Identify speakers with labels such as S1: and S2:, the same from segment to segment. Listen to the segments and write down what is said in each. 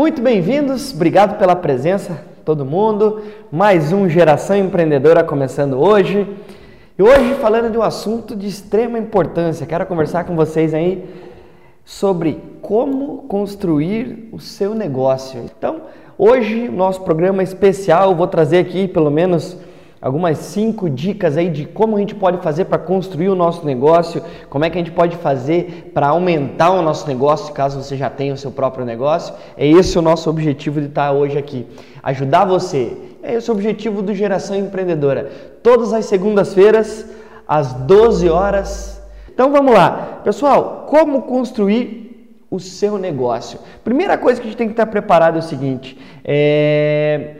S1: Muito bem-vindos, obrigado pela presença, todo mundo. Mais um Geração Empreendedora começando hoje. E hoje falando de um assunto de extrema importância. Quero conversar com vocês aí sobre como construir o seu negócio. Então, hoje nosso programa especial, vou trazer aqui pelo menos algumas cinco dicas aí de como a gente pode fazer para construir o nosso negócio, como é que a gente pode fazer para aumentar o nosso negócio, caso você já tenha o seu próprio negócio. É esse o nosso objetivo de estar hoje aqui, ajudar você. É esse o objetivo do Geração Empreendedora. Todas as segundas-feiras, às 12 horas. Então vamos lá. Pessoal, como construir o seu negócio? Primeira coisa que a gente tem que estar preparado é o seguinte, é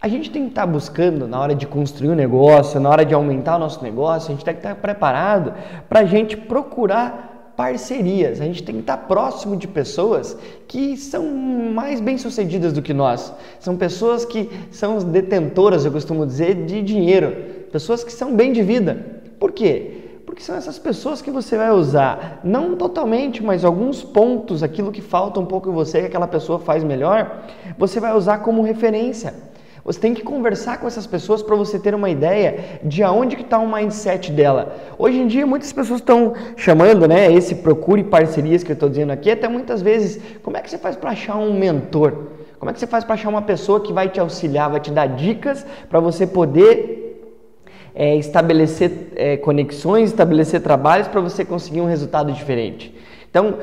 S1: a gente tem que estar buscando, na hora de construir um negócio, na hora de aumentar o nosso negócio, a gente tem que estar preparado para a gente procurar parcerias. A gente tem que estar próximo de pessoas que são mais bem-sucedidas do que nós. São pessoas que são detentoras, eu costumo dizer, de dinheiro. Pessoas que são bem de vida. Por quê? Porque são essas pessoas que você vai usar, não totalmente, mas alguns pontos, aquilo que falta um pouco em você, que aquela pessoa faz melhor, você vai usar como referência. Você tem que conversar com essas pessoas para você ter uma ideia de aonde que está o mindset dela. Hoje em dia muitas pessoas estão chamando, né, esse procure parcerias que eu estou dizendo aqui, até muitas vezes, como é que você faz para achar um mentor? Como é que você faz para achar uma pessoa que vai te auxiliar, vai te dar dicas para você poder é, estabelecer é, conexões, estabelecer trabalhos para você conseguir um resultado diferente? Então,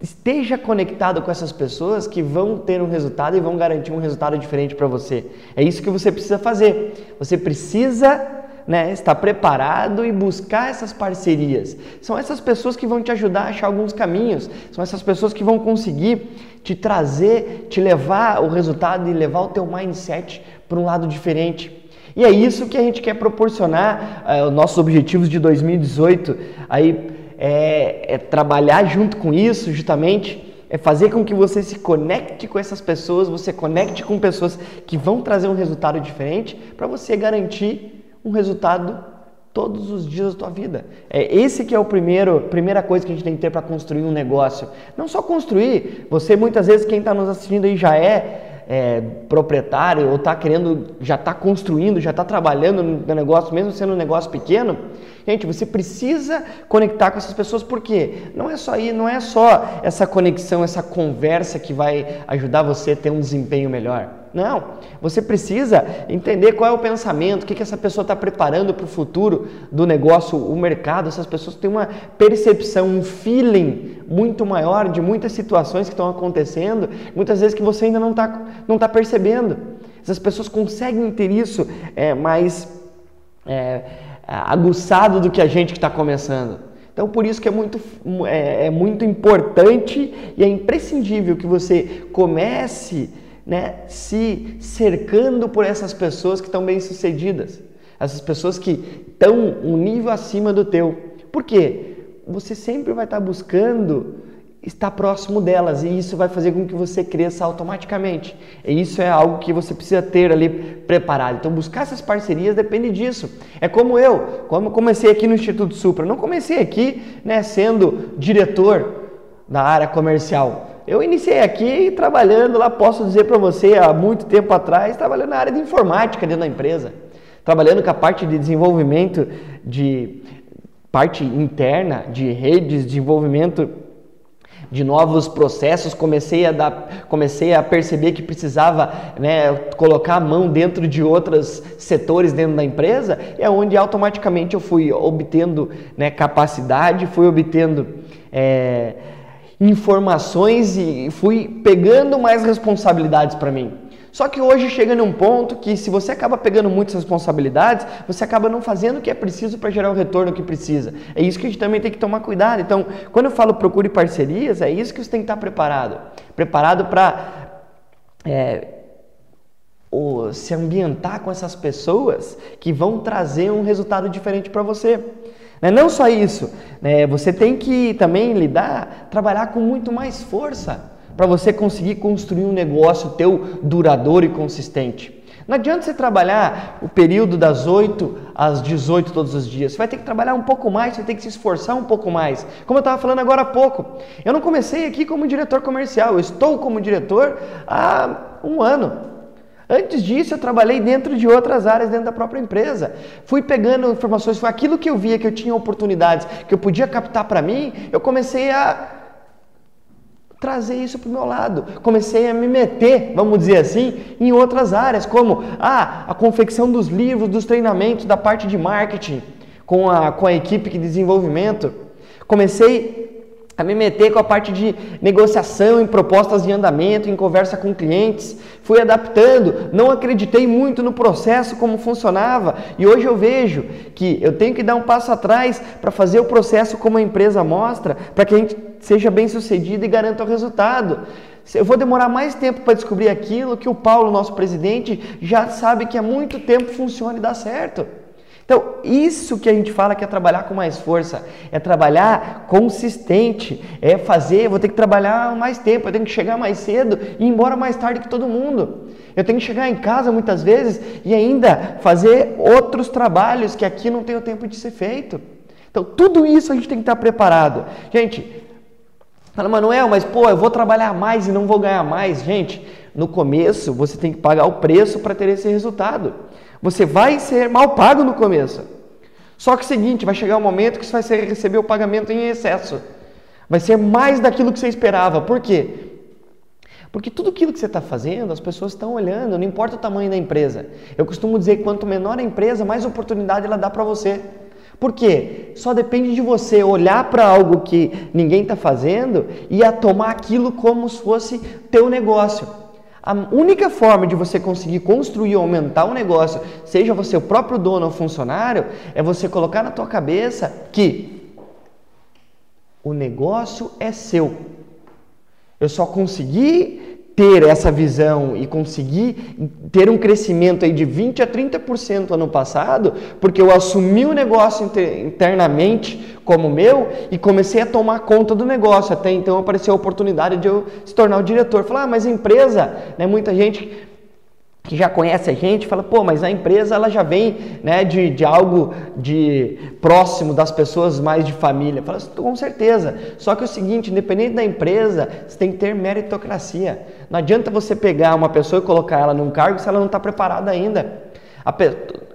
S1: esteja conectado com essas pessoas que vão ter um resultado e vão garantir um resultado diferente para você. É isso que você precisa fazer. Você precisa né, estar preparado e buscar essas parcerias. São essas pessoas que vão te ajudar a achar alguns caminhos. São essas pessoas que vão conseguir te trazer, te levar o resultado e levar o teu mindset para um lado diferente. E é isso que a gente quer proporcionar, uh, nossos objetivos de 2018 aí é, é trabalhar junto com isso, justamente é fazer com que você se conecte com essas pessoas, você conecte com pessoas que vão trazer um resultado diferente para você garantir um resultado todos os dias da tua vida. É esse que é o primeiro, primeira coisa que a gente tem que ter para construir um negócio. Não só construir, você muitas vezes quem está nos assistindo aí já é é, proprietário ou está querendo, já está construindo, já está trabalhando no negócio, mesmo sendo um negócio pequeno, gente, você precisa conectar com essas pessoas porque não é só aí, não é só essa conexão, essa conversa que vai ajudar você a ter um desempenho melhor. Não, você precisa entender qual é o pensamento, o que, que essa pessoa está preparando para o futuro do negócio, o mercado. Essas pessoas têm uma percepção, um feeling muito maior de muitas situações que estão acontecendo, muitas vezes que você ainda não está não tá percebendo. Essas pessoas conseguem ter isso é, mais é, aguçado do que a gente que está começando. Então, por isso que é muito, é, é muito importante e é imprescindível que você comece né, se cercando por essas pessoas que estão bem sucedidas, essas pessoas que estão um nível acima do teu. Por quê? Você sempre vai estar buscando estar próximo delas e isso vai fazer com que você cresça automaticamente. E isso é algo que você precisa ter ali preparado. Então, buscar essas parcerias depende disso. É como eu, como eu comecei aqui no Instituto Supra. não comecei aqui né, sendo diretor da área comercial. Eu iniciei aqui trabalhando lá, posso dizer para você, há muito tempo atrás, trabalhando na área de informática dentro da empresa, trabalhando com a parte de desenvolvimento de parte interna de redes, desenvolvimento de novos processos, comecei a dar, comecei a perceber que precisava né, colocar a mão dentro de outros setores dentro da empresa, é onde automaticamente eu fui obtendo né, capacidade, fui obtendo é, informações e fui pegando mais responsabilidades para mim. Só que hoje chega num ponto que se você acaba pegando muitas responsabilidades, você acaba não fazendo o que é preciso para gerar o retorno que precisa. É isso que a gente também tem que tomar cuidado. Então, quando eu falo procure parcerias, é isso que você tem que estar preparado. Preparado para é, se ambientar com essas pessoas que vão trazer um resultado diferente para você. Né? Não só isso, né? você tem que também lidar, trabalhar com muito mais força para você conseguir construir um negócio teu duradouro e consistente. Não adianta você trabalhar o período das 8 às 18 todos os dias. Você vai ter que trabalhar um pouco mais, você ter que se esforçar um pouco mais. Como eu estava falando agora há pouco. Eu não comecei aqui como diretor comercial, eu estou como diretor há um ano. Antes disso, eu trabalhei dentro de outras áreas dentro da própria empresa. Fui pegando informações, foi aquilo que eu via que eu tinha oportunidades, que eu podia captar para mim, eu comecei a trazer isso para o meu lado. Comecei a me meter, vamos dizer assim, em outras áreas, como ah, a confecção dos livros, dos treinamentos, da parte de marketing, com a, com a equipe de desenvolvimento. Comecei a me meter com a parte de negociação, em propostas de andamento, em conversa com clientes. Fui adaptando, não acreditei muito no processo como funcionava e hoje eu vejo que eu tenho que dar um passo atrás para fazer o processo como a empresa mostra, para que a gente seja bem sucedido e garanta o resultado. Eu vou demorar mais tempo para descobrir aquilo que o Paulo, nosso presidente, já sabe que há muito tempo funciona e dá certo. Então, isso que a gente fala que é trabalhar com mais força, é trabalhar consistente, é fazer, vou ter que trabalhar mais tempo, eu tenho que chegar mais cedo e ir embora mais tarde que todo mundo. Eu tenho que chegar em casa muitas vezes e ainda fazer outros trabalhos que aqui não tem o tempo de ser feito. Então, tudo isso a gente tem que estar preparado. Gente, fala, Manuel, mas pô, eu vou trabalhar mais e não vou ganhar mais. Gente, no começo você tem que pagar o preço para ter esse resultado. Você vai ser mal pago no começo. Só que o seguinte, vai chegar um momento que você vai ser, receber o pagamento em excesso. Vai ser mais daquilo que você esperava. Por quê? Porque tudo aquilo que você está fazendo, as pessoas estão olhando, não importa o tamanho da empresa. Eu costumo dizer que quanto menor a empresa, mais oportunidade ela dá para você. Por quê? Só depende de você olhar para algo que ninguém está fazendo e a tomar aquilo como se fosse teu negócio. A única forma de você conseguir construir ou aumentar um negócio, seja você o próprio dono ou funcionário, é você colocar na tua cabeça que o negócio é seu. Eu só consegui ter essa visão e conseguir ter um crescimento aí de 20 a 30% ano passado, porque eu assumi o negócio internamente como meu e comecei a tomar conta do negócio. Até então apareceu a oportunidade de eu se tornar o diretor. Falar, ah, mas empresa, né, muita gente que já conhece a gente fala, pô, mas a empresa ela já vem né, de, de algo de próximo das pessoas mais de família. Fala, com certeza. Só que é o seguinte, independente da empresa, você tem que ter meritocracia. Não adianta você pegar uma pessoa e colocar ela num cargo se ela não está preparada ainda. Pe...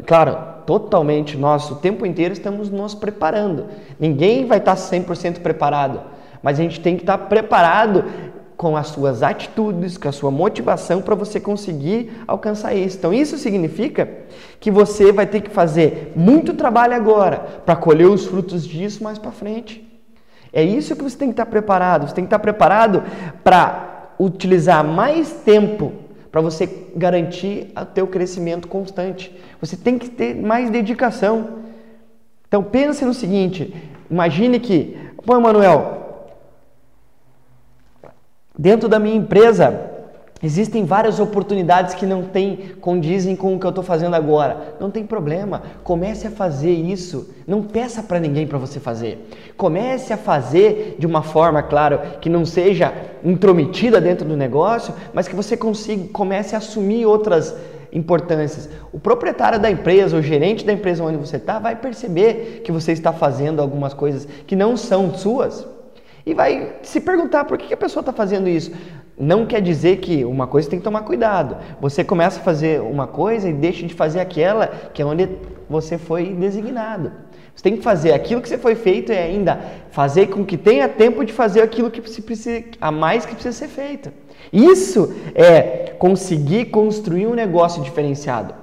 S1: Claro, totalmente nós, o tempo inteiro estamos nos preparando. Ninguém vai estar 100% preparado. Mas a gente tem que estar preparado com as suas atitudes, com a sua motivação para você conseguir alcançar isso. Então, isso significa que você vai ter que fazer muito trabalho agora para colher os frutos disso mais para frente. É isso que você tem que estar preparado. Você tem que estar preparado para utilizar mais tempo para você garantir o teu crescimento constante. Você tem que ter mais dedicação. Então pense no seguinte, imagine que, pô, Manuel, Dentro da minha empresa, Existem várias oportunidades que não tem, condizem com o que eu estou fazendo agora. Não tem problema. Comece a fazer isso. Não peça para ninguém para você fazer. Comece a fazer de uma forma, claro, que não seja intrometida dentro do negócio, mas que você consiga, comece a assumir outras importâncias. O proprietário da empresa, o gerente da empresa onde você está, vai perceber que você está fazendo algumas coisas que não são suas e vai se perguntar por que a pessoa está fazendo isso. Não quer dizer que uma coisa tem que tomar cuidado. Você começa a fazer uma coisa e deixa de fazer aquela que é onde você foi designado. Você tem que fazer aquilo que você foi feito e ainda fazer com que tenha tempo de fazer aquilo que precisa, a mais que precisa ser feito. Isso é conseguir construir um negócio diferenciado.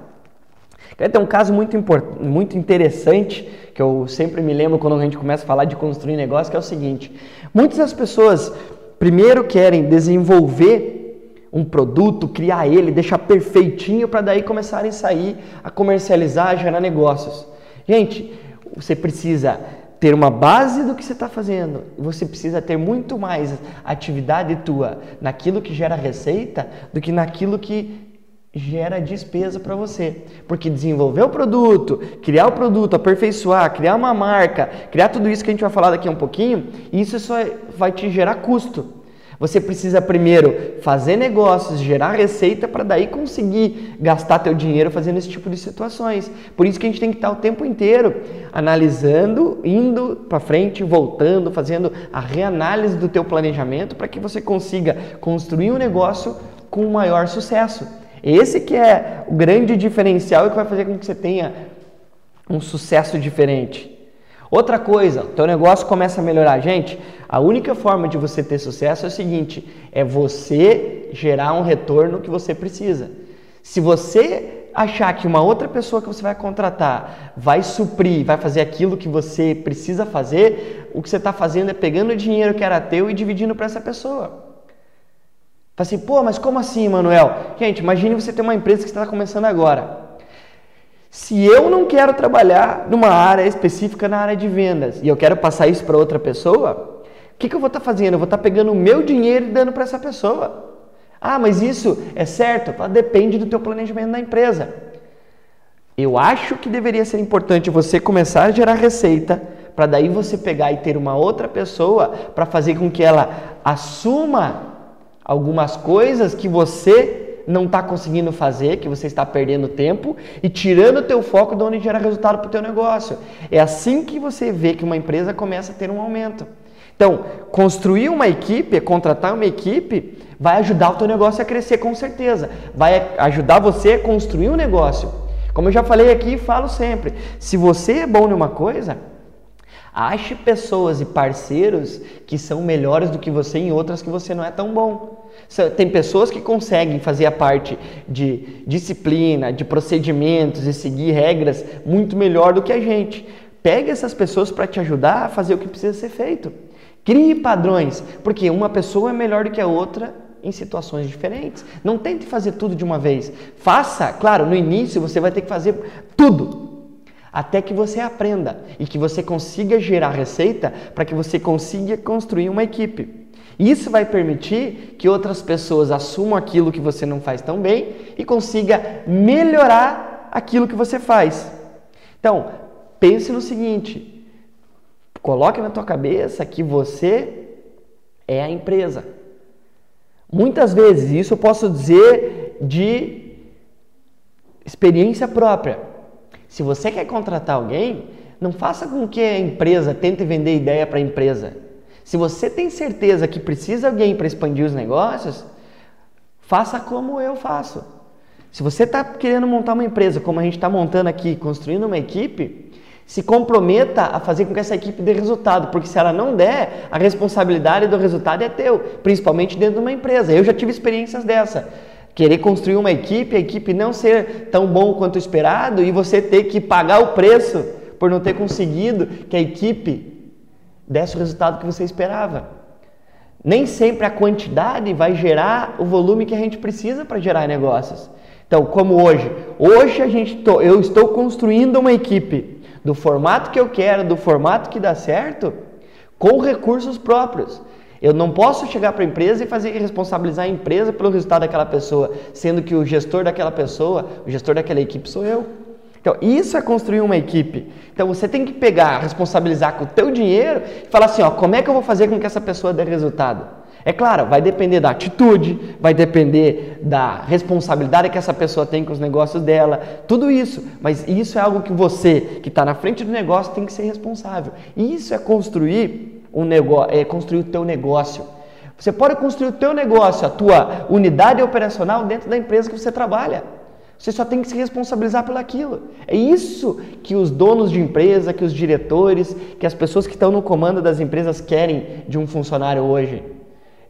S1: Tem um caso muito, muito interessante que eu sempre me lembro quando a gente começa a falar de construir negócio, que é o seguinte: muitas das pessoas primeiro querem desenvolver um produto, criar ele, deixar perfeitinho para daí começarem a sair a comercializar, a gerar negócios. Gente, você precisa ter uma base do que você está fazendo. Você precisa ter muito mais atividade tua naquilo que gera receita do que naquilo que gera despesa para você. Porque desenvolver o produto, criar o produto, aperfeiçoar, criar uma marca, criar tudo isso que a gente vai falar daqui a um pouquinho, isso só vai te gerar custo. Você precisa primeiro fazer negócios, gerar receita para daí conseguir gastar teu dinheiro fazendo esse tipo de situações. Por isso que a gente tem que estar o tempo inteiro analisando, indo para frente, voltando, fazendo a reanálise do teu planejamento para que você consiga construir um negócio com maior sucesso. Esse que é o grande diferencial e que vai fazer com que você tenha um sucesso diferente. Outra coisa, teu negócio começa a melhorar. Gente, a única forma de você ter sucesso é o seguinte: é você gerar um retorno que você precisa. Se você achar que uma outra pessoa que você vai contratar vai suprir, vai fazer aquilo que você precisa fazer, o que você está fazendo é pegando o dinheiro que era teu e dividindo para essa pessoa. Fala assim, pô, mas como assim, Manuel? Gente, imagine você ter uma empresa que está começando agora. Se eu não quero trabalhar numa área específica na área de vendas e eu quero passar isso para outra pessoa, o que, que eu vou estar tá fazendo? Eu vou estar tá pegando o meu dinheiro e dando para essa pessoa. Ah, mas isso é certo? Depende do teu planejamento na empresa. Eu acho que deveria ser importante você começar a gerar receita para daí você pegar e ter uma outra pessoa para fazer com que ela assuma algumas coisas que você não está conseguindo fazer, que você está perdendo tempo e tirando o teu foco de onde gera resultado para o teu negócio. É assim que você vê que uma empresa começa a ter um aumento. Então, construir uma equipe, contratar uma equipe, vai ajudar o teu negócio a crescer com certeza. Vai ajudar você a construir um negócio. Como eu já falei aqui e falo sempre, se você é bom numa coisa, ache pessoas e parceiros que são melhores do que você em outras que você não é tão bom. Tem pessoas que conseguem fazer a parte de disciplina, de procedimentos e seguir regras muito melhor do que a gente. Pegue essas pessoas para te ajudar a fazer o que precisa ser feito. Crie padrões, porque uma pessoa é melhor do que a outra em situações diferentes. Não tente fazer tudo de uma vez. Faça, claro, no início você vai ter que fazer tudo, até que você aprenda e que você consiga gerar receita para que você consiga construir uma equipe. Isso vai permitir que outras pessoas assumam aquilo que você não faz tão bem e consiga melhorar aquilo que você faz. Então, pense no seguinte: coloque na tua cabeça que você é a empresa. Muitas vezes, isso eu posso dizer de experiência própria. Se você quer contratar alguém, não faça com que a empresa tente vender ideia para a empresa. Se você tem certeza que precisa de alguém para expandir os negócios, faça como eu faço. Se você está querendo montar uma empresa, como a gente está montando aqui, construindo uma equipe, se comprometa a fazer com que essa equipe dê resultado, porque se ela não der, a responsabilidade do resultado é teu, principalmente dentro de uma empresa. Eu já tive experiências dessa. Querer construir uma equipe, a equipe não ser tão bom quanto esperado e você ter que pagar o preço por não ter conseguido que a equipe desse o resultado que você esperava. Nem sempre a quantidade vai gerar o volume que a gente precisa para gerar negócios. Então, como hoje, hoje a gente tô, eu estou construindo uma equipe do formato que eu quero, do formato que dá certo, com recursos próprios. Eu não posso chegar para a empresa e fazer responsabilizar a empresa pelo resultado daquela pessoa, sendo que o gestor daquela pessoa, o gestor daquela equipe sou eu. Então, isso é construir uma equipe. Então, você tem que pegar, responsabilizar com o teu dinheiro e falar assim, ó, como é que eu vou fazer com que essa pessoa dê resultado? É claro, vai depender da atitude, vai depender da responsabilidade que essa pessoa tem com os negócios dela, tudo isso. Mas isso é algo que você, que está na frente do negócio, tem que ser responsável. E isso é construir um negócio, é construir o teu negócio. Você pode construir o teu negócio, a tua unidade operacional dentro da empresa que você trabalha. Você só tem que se responsabilizar pelaquilo. É isso que os donos de empresa, que os diretores, que as pessoas que estão no comando das empresas querem de um funcionário hoje.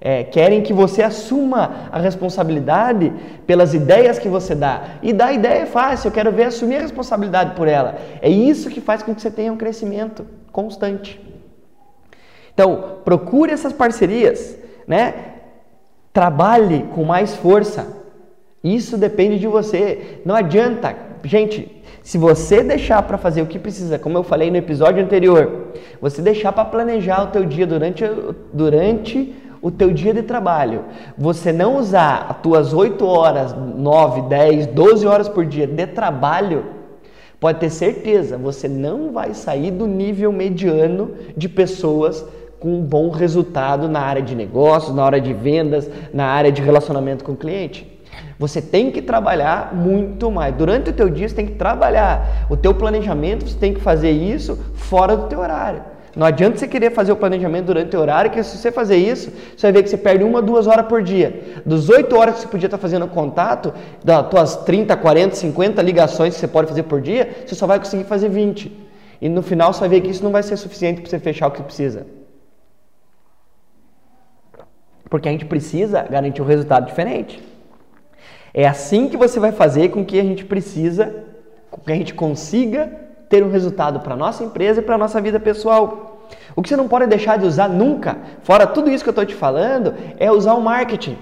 S1: É, querem que você assuma a responsabilidade pelas ideias que você dá. E dar ideia é fácil, eu quero ver assumir a responsabilidade por ela. É isso que faz com que você tenha um crescimento constante. Então, procure essas parcerias, né? Trabalhe com mais força isso depende de você. Não adianta, gente, se você deixar para fazer o que precisa, como eu falei no episódio anterior, você deixar para planejar o teu dia durante, durante o teu dia de trabalho, você não usar as tuas 8 horas, 9, 10, 12 horas por dia de trabalho, pode ter certeza, você não vai sair do nível mediano de pessoas com um bom resultado na área de negócios, na área de vendas, na área de relacionamento com o cliente. Você tem que trabalhar muito mais. Durante o teu dia você tem que trabalhar. O teu planejamento você tem que fazer isso fora do teu horário. Não adianta você querer fazer o planejamento durante o horário, que se você fazer isso, você vai ver que você perde uma, duas horas por dia. Dos oito horas que você podia estar fazendo contato, das tuas 30, 40, 50 ligações que você pode fazer por dia, você só vai conseguir fazer 20. E no final você vai ver que isso não vai ser suficiente para você fechar o que precisa. Porque a gente precisa garantir um resultado diferente. É assim que você vai fazer com que a gente precisa, com que a gente consiga ter um resultado para nossa empresa e para nossa vida pessoal. O que você não pode deixar de usar nunca, fora tudo isso que eu estou te falando, é usar o marketing.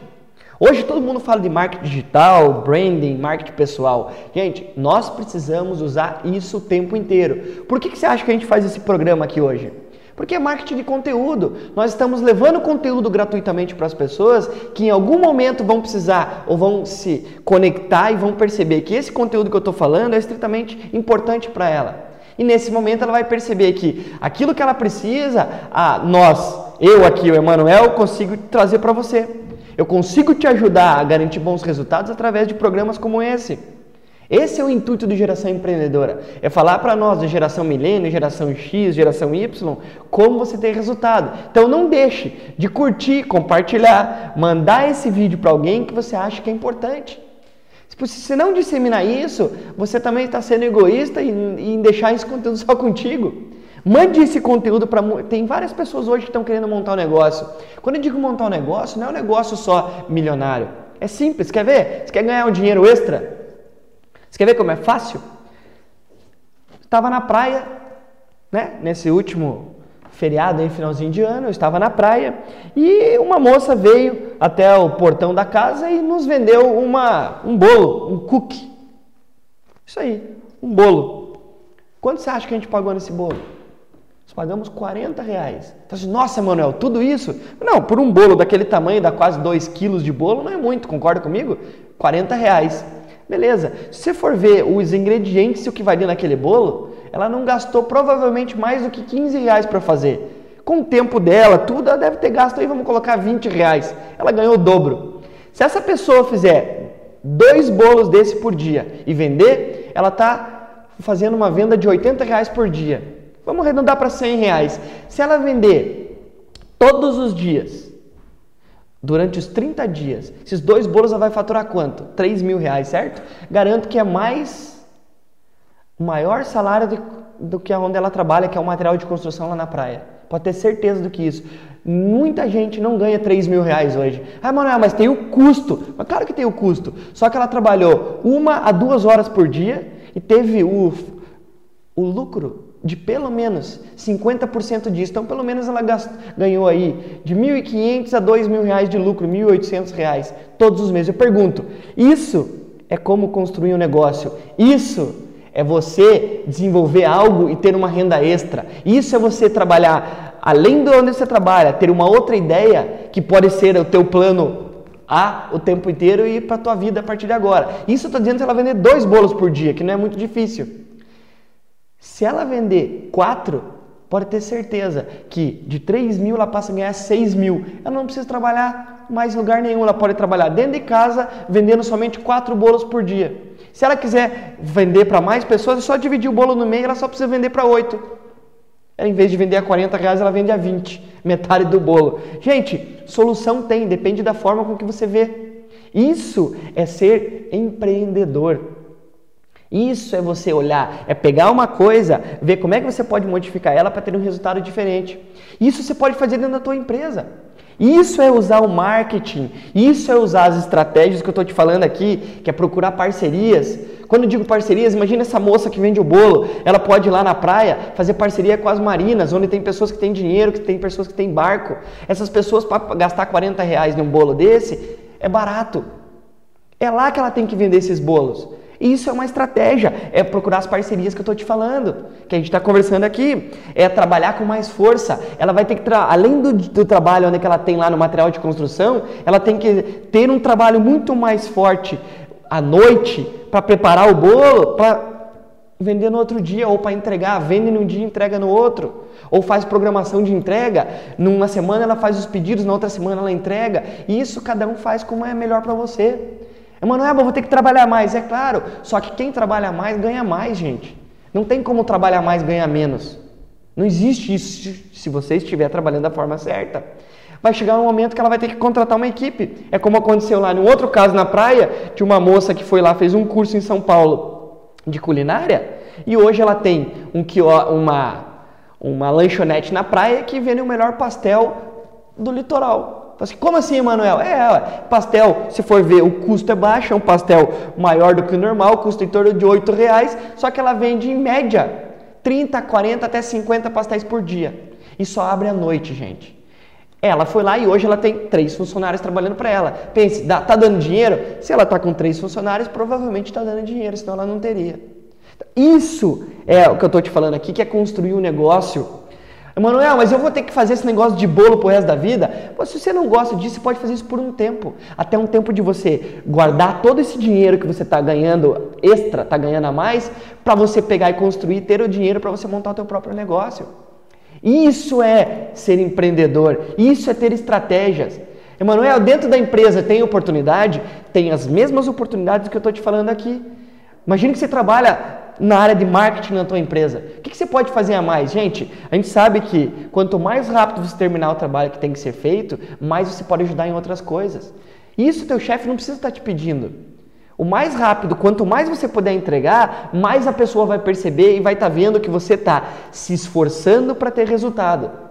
S1: Hoje todo mundo fala de marketing digital, branding, marketing pessoal. Gente, nós precisamos usar isso o tempo inteiro. Por que, que você acha que a gente faz esse programa aqui hoje? Porque é marketing de conteúdo. Nós estamos levando conteúdo gratuitamente para as pessoas que em algum momento vão precisar ou vão se conectar e vão perceber que esse conteúdo que eu estou falando é estritamente importante para ela. E nesse momento ela vai perceber que aquilo que ela precisa, a nós, eu aqui, o Emanuel, consigo trazer para você. Eu consigo te ajudar a garantir bons resultados através de programas como esse. Esse é o intuito de geração empreendedora. É falar para nós da geração milênio, geração X, geração Y, como você tem resultado. Então não deixe de curtir, compartilhar, mandar esse vídeo para alguém que você acha que é importante. Se você não disseminar isso, você também está sendo egoísta em deixar esse conteúdo só contigo. Mande esse conteúdo para. Tem várias pessoas hoje que estão querendo montar um negócio. Quando eu digo montar um negócio, não é um negócio só milionário. É simples, quer ver? Você quer ganhar um dinheiro extra? Você quer ver como é fácil? Estava na praia, né? Nesse último feriado, em finalzinho de ano, eu estava na praia e uma moça veio até o portão da casa e nos vendeu uma, um bolo, um cookie. Isso aí, um bolo. Quanto você acha que a gente pagou nesse bolo? Nós pagamos 40 reais. Então, assim, Nossa, Manuel, tudo isso? Não, por um bolo daquele tamanho, dá quase 2 quilos de bolo, não é muito, concorda comigo? 40 reais. Beleza. Se você for ver os ingredientes e o que dentro naquele bolo, ela não gastou provavelmente mais do que 15 reais para fazer. Com o tempo dela, tudo, ela deve ter gasto aí, vamos colocar 20 reais. Ela ganhou o dobro. Se essa pessoa fizer dois bolos desse por dia e vender, ela está fazendo uma venda de 80 reais por dia. Vamos arredondar para 100 reais. Se ela vender todos os dias durante os 30 dias. Esses dois bolos ela vai faturar quanto? 3 mil reais, certo? Garanto que é mais maior salário do, do que onde ela trabalha, que é o material de construção lá na praia. Pode ter certeza do que isso. Muita gente não ganha 3 mil reais hoje. Ah, Manuel, mas tem o custo. Mas claro que tem o custo. Só que ela trabalhou uma a duas horas por dia e teve o, o lucro de pelo menos 50% disso. Então, pelo menos ela ganhou aí de 1.500 a 2.000 reais de lucro, 1.800 reais todos os meses. Eu pergunto, isso é como construir um negócio? Isso é você desenvolver algo e ter uma renda extra. Isso é você trabalhar além de onde você trabalha, ter uma outra ideia que pode ser o teu plano A o tempo inteiro e para a tua vida a partir de agora. Isso eu estou dizendo se ela vender dois bolos por dia, que não é muito difícil. Se ela vender 4, pode ter certeza que de 3 mil ela passa a ganhar 6 mil. Ela não precisa trabalhar mais em lugar nenhum, ela pode trabalhar dentro de casa vendendo somente 4 bolos por dia. Se ela quiser vender para mais pessoas, é só dividir o bolo no meio, ela só precisa vender para 8. Ela, em vez de vender a 40 reais, ela vende a 20, metade do bolo. Gente, solução tem, depende da forma com que você vê. Isso é ser empreendedor. Isso é você olhar, é pegar uma coisa, ver como é que você pode modificar ela para ter um resultado diferente. Isso você pode fazer dentro da tua empresa. Isso é usar o marketing, isso é usar as estratégias que eu estou te falando aqui, que é procurar parcerias. Quando eu digo parcerias, imagina essa moça que vende o bolo, ela pode ir lá na praia fazer parceria com as marinas, onde tem pessoas que têm dinheiro, que tem pessoas que têm barco. Essas pessoas, para gastar 40 reais num bolo desse, é barato. É lá que ela tem que vender esses bolos. Isso é uma estratégia, é procurar as parcerias que eu estou te falando, que a gente está conversando aqui, é trabalhar com mais força. Ela vai ter que, além do, do trabalho onde ela tem lá no material de construção, ela tem que ter um trabalho muito mais forte à noite para preparar o bolo, para vender no outro dia, ou para entregar, vende num dia entrega no outro. Ou faz programação de entrega, numa semana ela faz os pedidos, na outra semana ela entrega. E isso cada um faz como é melhor para você. Emanuel, vou ter que trabalhar mais, é claro. Só que quem trabalha mais ganha mais, gente. Não tem como trabalhar mais ganhar menos. Não existe isso se você estiver trabalhando da forma certa. Vai chegar um momento que ela vai ter que contratar uma equipe. É como aconteceu lá. No outro caso, na praia, de uma moça que foi lá, fez um curso em São Paulo de culinária. E hoje ela tem um, uma, uma lanchonete na praia que vende o melhor pastel do litoral. Assim, como assim, Emanuel? É, pastel, se for ver, o custo é baixo, é um pastel maior do que o normal, custa em torno de 8 reais, só que ela vende em média 30, 40 até 50 pastéis por dia. E só abre à noite, gente. Ela foi lá e hoje ela tem três funcionários trabalhando para ela. Pense, dá, tá dando dinheiro? Se ela tá com três funcionários, provavelmente está dando dinheiro, senão ela não teria. Isso é o que eu estou te falando aqui, que é construir um negócio. Emanuel, mas eu vou ter que fazer esse negócio de bolo pro resto da vida? Pô, se você não gosta disso, você pode fazer isso por um tempo. Até um tempo de você guardar todo esse dinheiro que você está ganhando extra, está ganhando a mais, para você pegar e construir, ter o dinheiro para você montar o teu próprio negócio. Isso é ser empreendedor, isso é ter estratégias. Emanuel, dentro da empresa tem oportunidade? Tem as mesmas oportunidades que eu estou te falando aqui. Imagina que você trabalha na área de marketing na tua empresa. O que, que, você pode fazer a mais? Gente, a gente sabe que quanto mais rápido você terminar o trabalho que tem que ser feito, mais você pode ajudar em outras coisas. Isso teu chefe não precisa estar te pedindo. O mais rápido, quanto mais você puder entregar, mais a pessoa vai perceber e vai estar vendo que você está se esforçando para ter resultado.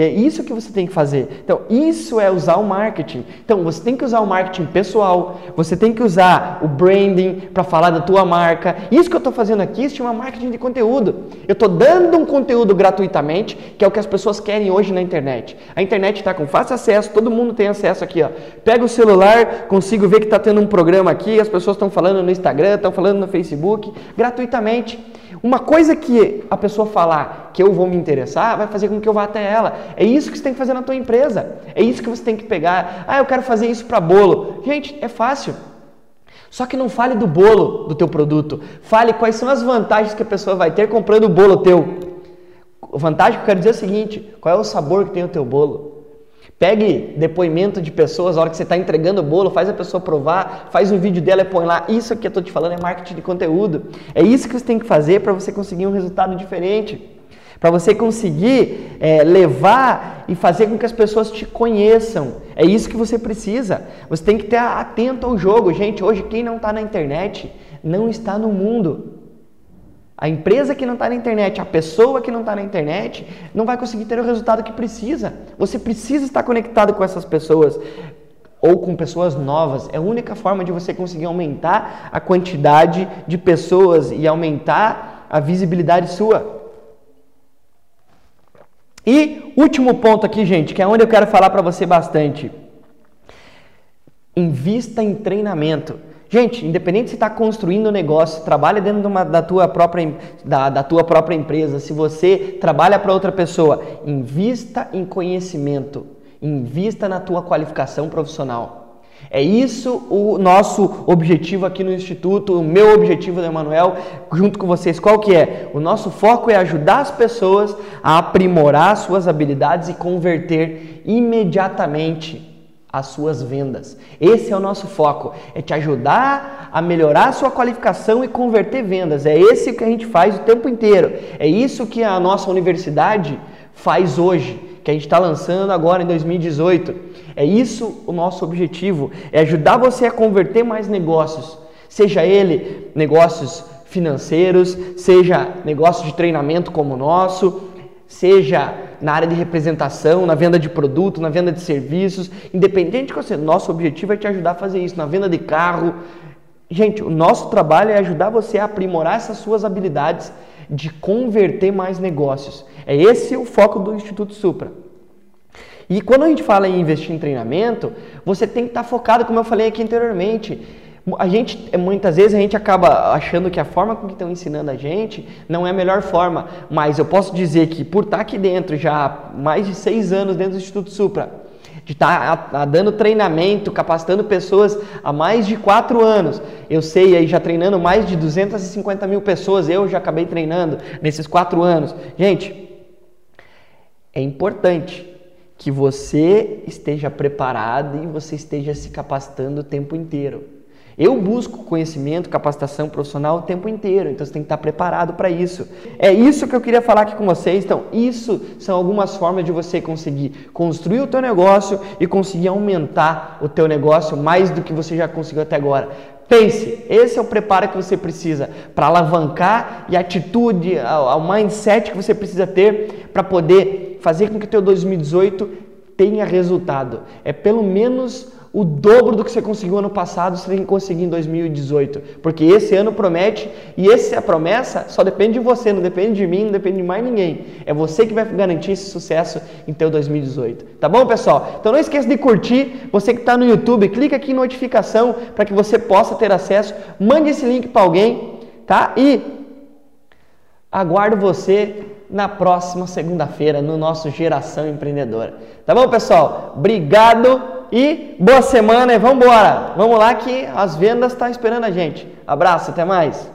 S1: É isso que você tem que fazer. Então, isso é usar o marketing. Então, você tem que usar o marketing pessoal, você tem que usar o branding para falar da tua marca. Isso que eu estou fazendo aqui se chama marketing de conteúdo. Eu estou dando um conteúdo gratuitamente, que é o que as pessoas querem hoje na internet. A internet está com fácil acesso, todo mundo tem acesso aqui. Ó. Pega o celular, consigo ver que está tendo um programa aqui, as pessoas estão falando no Instagram, estão falando no Facebook, gratuitamente. Uma coisa que a pessoa falar que eu vou me interessar vai fazer com que eu vá até ela. É isso que você tem que fazer na tua empresa. É isso que você tem que pegar. Ah, eu quero fazer isso para bolo. Gente, é fácil. Só que não fale do bolo do teu produto. Fale quais são as vantagens que a pessoa vai ter comprando o bolo teu. Vantagem que eu quero dizer é o seguinte: qual é o sabor que tem o teu bolo? Pegue depoimento de pessoas, a hora que você está entregando o bolo, faz a pessoa provar, faz um vídeo dela e põe lá. Isso que eu estou te falando é marketing de conteúdo. É isso que você tem que fazer para você conseguir um resultado diferente. Para você conseguir é, levar e fazer com que as pessoas te conheçam. É isso que você precisa. Você tem que estar atento ao jogo. Gente, hoje quem não está na internet não está no mundo. A empresa que não está na internet, a pessoa que não está na internet, não vai conseguir ter o resultado que precisa. Você precisa estar conectado com essas pessoas ou com pessoas novas. É a única forma de você conseguir aumentar a quantidade de pessoas e aumentar a visibilidade sua. E último ponto aqui, gente, que é onde eu quero falar para você bastante. Invista em treinamento. Gente, independente se está construindo um negócio, trabalha dentro de uma, da, tua própria, da, da tua própria empresa, se você trabalha para outra pessoa, invista em conhecimento, invista na tua qualificação profissional. É isso o nosso objetivo aqui no Instituto, o meu objetivo Emanuel, junto com vocês. Qual que é? O nosso foco é ajudar as pessoas a aprimorar suas habilidades e converter imediatamente as suas vendas. Esse é o nosso foco, é te ajudar a melhorar a sua qualificação e converter vendas. É esse que a gente faz o tempo inteiro. É isso que a nossa universidade faz hoje, que a gente está lançando agora em 2018. É isso o nosso objetivo, é ajudar você a converter mais negócios, seja ele negócios financeiros, seja negócio de treinamento como o nosso, seja na área de representação, na venda de produto, na venda de serviços, independente de você, nosso objetivo é te ajudar a fazer isso, na venda de carro. Gente, o nosso trabalho é ajudar você a aprimorar essas suas habilidades de converter mais negócios. É esse o foco do Instituto Supra. E quando a gente fala em investir em treinamento, você tem que estar focado, como eu falei aqui anteriormente, a gente, é, muitas vezes a gente acaba achando que a forma com que estão ensinando a gente não é a melhor forma, mas eu posso dizer que por estar aqui dentro já há mais de seis anos dentro do Instituto Supra, de estar tá dando treinamento, capacitando pessoas há mais de quatro anos. Eu sei aí, já treinando mais de 250 mil pessoas, eu já acabei treinando nesses quatro anos. Gente, é importante que você esteja preparado e você esteja se capacitando o tempo inteiro. Eu busco conhecimento, capacitação profissional o tempo inteiro, então você tem que estar preparado para isso. É isso que eu queria falar aqui com vocês. Então, isso são algumas formas de você conseguir construir o teu negócio e conseguir aumentar o teu negócio mais do que você já conseguiu até agora. Pense, esse é o preparo que você precisa para alavancar e a atitude, o mindset que você precisa ter para poder fazer com que o teu 2018 tenha resultado. É pelo menos o dobro do que você conseguiu ano passado, você tem que conseguir em 2018. Porque esse ano promete e essa é promessa só depende de você, não depende de mim, não depende de mais ninguém. É você que vai garantir esse sucesso em teu 2018. Tá bom, pessoal? Então não esqueça de curtir. Você que está no YouTube, clica aqui em notificação para que você possa ter acesso. Mande esse link para alguém, tá? E aguardo você na próxima segunda-feira no nosso Geração Empreendedora. Tá bom, pessoal? Obrigado e boa semana e vamos embora. Vamos lá que as vendas estão tá esperando a gente. Abraço, até mais.